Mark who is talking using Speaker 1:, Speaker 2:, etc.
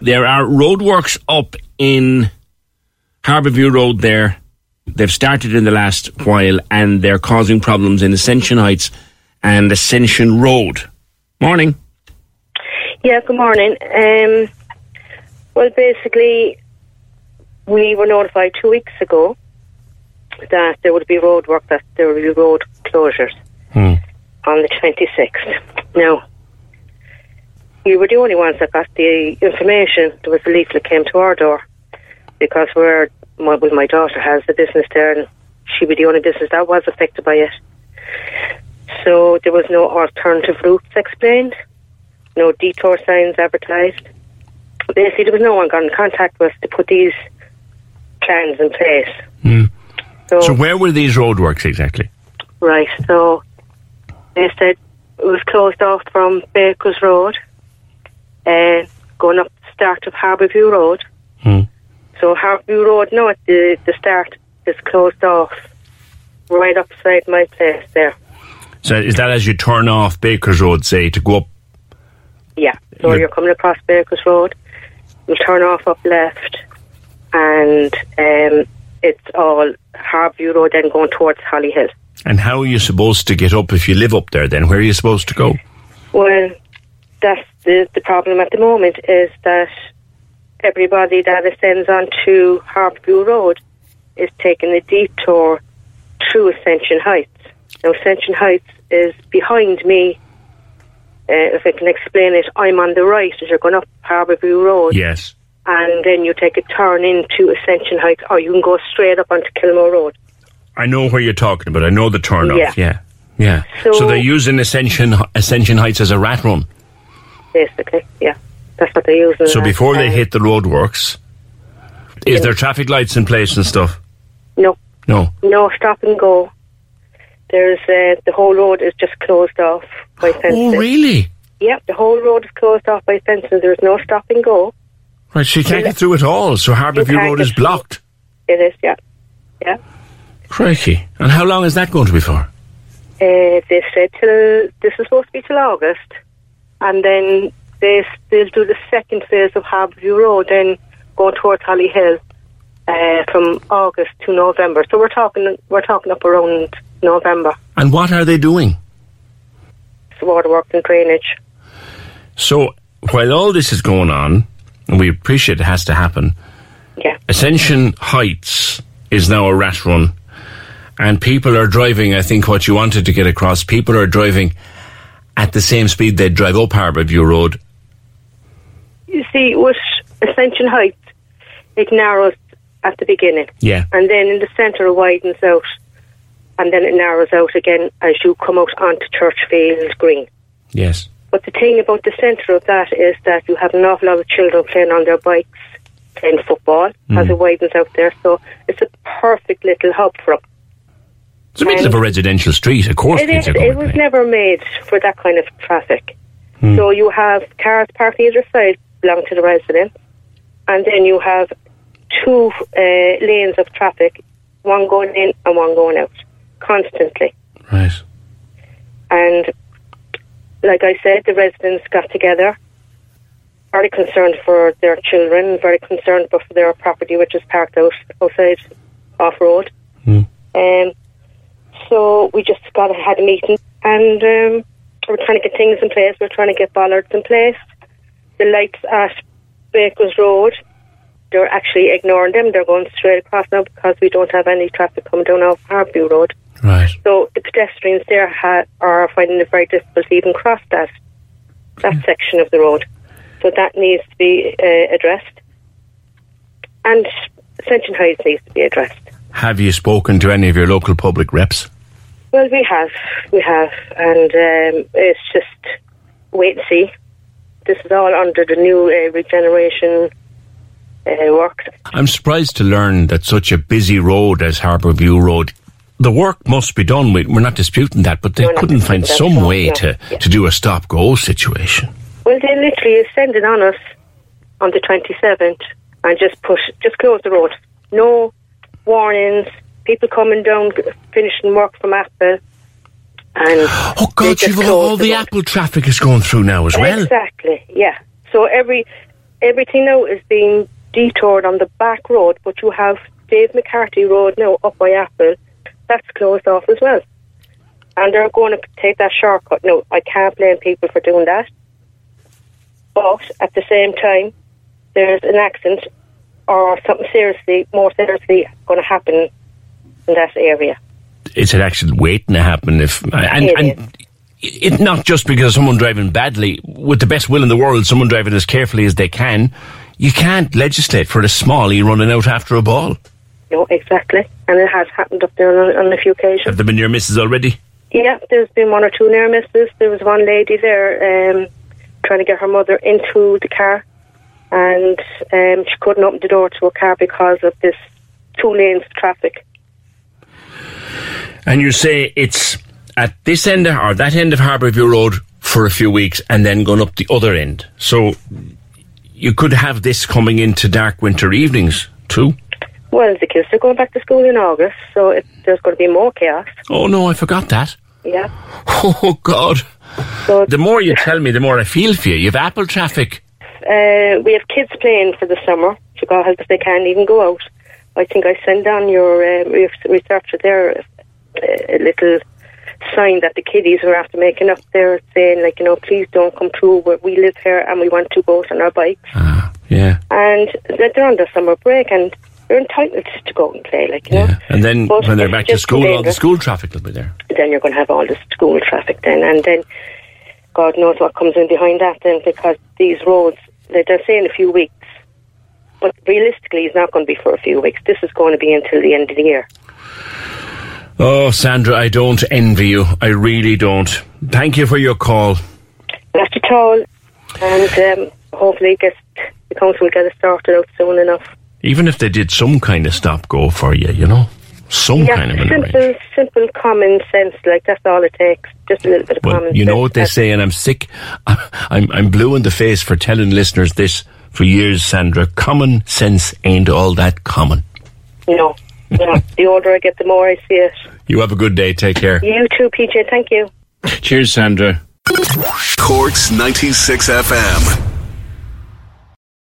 Speaker 1: There are roadworks up in Harbourview Road there. They've started in the last while and they're causing problems in Ascension Heights and Ascension Road. Morning.
Speaker 2: Yeah, good morning. Um, well, basically, we were notified two weeks ago that there would be road work, that there would be road closures
Speaker 1: Hmm.
Speaker 2: on the 26th. Now, we were the only ones that got the information. There was a leaflet came to our door because we're, my, well, my daughter has the business there and she was the only business that was affected by it. So there was no alternative routes explained no detour signs advertised. Basically, there was no one got in contact with us to put these plans in place.
Speaker 1: Hmm.
Speaker 2: So,
Speaker 1: So where were these roadworks exactly?
Speaker 2: right, so they said it was closed off from Bakers Road, uh, going up the start of Harbourview Road.
Speaker 1: Hmm.
Speaker 2: So Harbourview Road, no, at the, the start is closed off right upside my place there.
Speaker 1: So is that as you turn off Baker's Road, say, to go up?
Speaker 2: Yeah. So
Speaker 1: You're-
Speaker 2: you're coming across Bakers Road, you turn off up left, and um, it's all Harbourview Road, then going towards Holly Hill.
Speaker 1: And how are you supposed to get up if you live up there then? Where are you supposed to go?
Speaker 2: Well, that's the the problem at the moment is that everybody that ascends onto Harbourview Road is taking the detour through Ascension Heights. Now, Ascension Heights is behind me. Uh, if I can explain it, I'm on the right as you're going up Harbourview Road.
Speaker 1: Yes.
Speaker 2: and then you take a turn into Ascension Heights, or you can go straight up onto Kilmore Road.
Speaker 1: I know where you're talking about. I know the turn off.
Speaker 2: Yeah.
Speaker 1: Yeah. Yeah. So,
Speaker 2: So-
Speaker 1: they're using Ascension Ascension Heights as a rat run.
Speaker 2: Basically, yeah, that's what they're using.
Speaker 1: So before they hit the roadworks, is there traffic lights in place and stuff?
Speaker 2: no,
Speaker 1: No.
Speaker 2: no stop and go. There's uh, the whole road is just closed off by fences.
Speaker 1: Oh, really?
Speaker 2: Yep, the whole road is closed off by fences. There's no stop and go.
Speaker 1: Right, so you can't get through at all. So Harbourview Road is blocked.
Speaker 2: It is, yeah, yeah.
Speaker 1: Crikey. And how long is that going to be for?
Speaker 2: Uh, they said till this is supposed to be till August, and then they they'll do the second phase of Harbourview Road, then go towards Holly Hill uh, from August to November. So we're talking we're talking up around November.
Speaker 1: And what are they doing?
Speaker 2: It's waterworks and drainage.
Speaker 1: So while all this is going on, and we appreciate it has to happen,
Speaker 2: Yeah,
Speaker 1: Ascension Heights is now a rat run. And people are driving, I think what you wanted to get across, people are driving at the same speed they drive up Harbourview Road.
Speaker 2: you see, with Ascension Heights, it narrows at the beginning,
Speaker 1: Yeah.
Speaker 2: and then in the centre it widens out, and then it narrows out again as you come out onto Churchfield Green.
Speaker 1: Yes.
Speaker 2: But the thing about the centre of that is that you have an awful lot of children playing on their bikes, playing football mm. as it widens out there. So it's a perfect little hub for them.
Speaker 1: It's the middle of a residential street. Of course,
Speaker 2: It, is, it was never made for that kind of traffic. So you have cars parked either side belong to the residents, and then you have two uh, lanes of traffic, one going in and one going out, constantly.
Speaker 1: Right.
Speaker 2: And like I said, the residents got together, very concerned for their children, very concerned for their property, which is parked out outside off road. Um, so we just got had a meeting and um, we're trying to get things in place. We're trying to get bollards in place. The lights at Bakers Road, they're actually ignoring them. They're going straight across now because we don't have any traffic coming down off Harbourview Road.
Speaker 1: Right.
Speaker 2: So the pedestrians there ha- are finding it very difficult to even cross that that section of the road. So that needs to be uh, addressed, and Ascension Heights needs to be addressed.
Speaker 1: Have you spoken to any of your local public reps?
Speaker 2: Well, we have, we have, and um, it's just wait and see. This is all under the new uh, regeneration uh, works.
Speaker 1: I'm surprised to learn that such a busy road as Harbour View Road, the work must be done. We- We're not disputing that, but they
Speaker 2: We're
Speaker 1: couldn't find
Speaker 2: that
Speaker 1: some way
Speaker 2: no.
Speaker 1: to,
Speaker 2: Yeah.
Speaker 1: to do a stop go situation.
Speaker 2: Well, they literally send it on us on the 27th and just push, just close the road. No warnings, people coming down, finishing work from Apple. And
Speaker 1: Oh God, you've
Speaker 2: close
Speaker 1: all the
Speaker 2: road.
Speaker 1: Apple traffic is going through now as well.
Speaker 2: Exactly, yeah. So every everything now is being detoured on the back road, but you have Dave McCarthy Road now up by Apple. That's closed off as well. And they're going to take that shortcut. No, I can't blame people for doing that. But at the same time, there's an accident or something seriously, more seriously, going to happen in that area.
Speaker 1: It's an accident waiting to happen if and
Speaker 2: It
Speaker 1: and it not just because someone driving badly with the best will in the world, someone driving as carefully as they can. You can't legislate for a smallie running out after a ball.
Speaker 2: No, exactly. And it has happened up there on, on a few occasions.
Speaker 1: Have there been near misses already?
Speaker 2: Yeah, there's been one or two near misses. There was one lady there um, trying to get her mother into the car, and um, she couldn't open the door to a car because of this two lanes of traffic.
Speaker 1: And you say it's at this end of, or that end of Harbourview Road for a few weeks and then going up the other end. So you could have this coming into dark winter evenings too.
Speaker 2: Well, the kids are going back to school in August, so it, there's going to be more chaos.
Speaker 1: Oh no, I forgot that.
Speaker 2: Yeah.
Speaker 1: Oh God.
Speaker 2: So
Speaker 1: The more you tell me, the more I feel for you. You've Apple traffic.
Speaker 2: uh, we have kids playing for the summer because they can't even go out. I think I send on your uh, researcher there a little sign that the kiddies were after making up there saying like, you know, please don't come through where we live here and we want to go out on our bikes.
Speaker 1: Ah, yeah.
Speaker 2: And they're they're on their summer break and they're entitled to go out and play, like, you know.
Speaker 1: And then
Speaker 2: But
Speaker 1: when they're back to school, all the school traffic will be there.
Speaker 2: Then you're going to have all the school traffic then. And then God knows what comes in behind that then because these roads, they- they're saying a few weeks. But realistically, it's not going to be for a few weeks. This is going to be until the end of the year.
Speaker 1: Oh, Sandra, I don't envy you. I really don't. Thank you for your call.
Speaker 2: Not at all. And um, hopefully it gets, the council will get it sorted out soon enough.
Speaker 1: Even if they did some kind of stop go for you, you know? Some
Speaker 2: Yeah,
Speaker 1: kind of an
Speaker 2: simple, simple common sense. Like that's all it takes. Just a little bit of
Speaker 1: Well,
Speaker 2: common
Speaker 1: you know
Speaker 2: sense.
Speaker 1: what they say, and I'm sick. I'm, I'm blue in the face for telling listeners this for years, Sandra. Common sense ain't all that common.
Speaker 2: No, no. the older I get, the more I see it.
Speaker 1: You have a good day. Take care.
Speaker 2: You too, PJ. Thank you.
Speaker 1: Cheers, Sandra.
Speaker 3: Cork's 96 FM.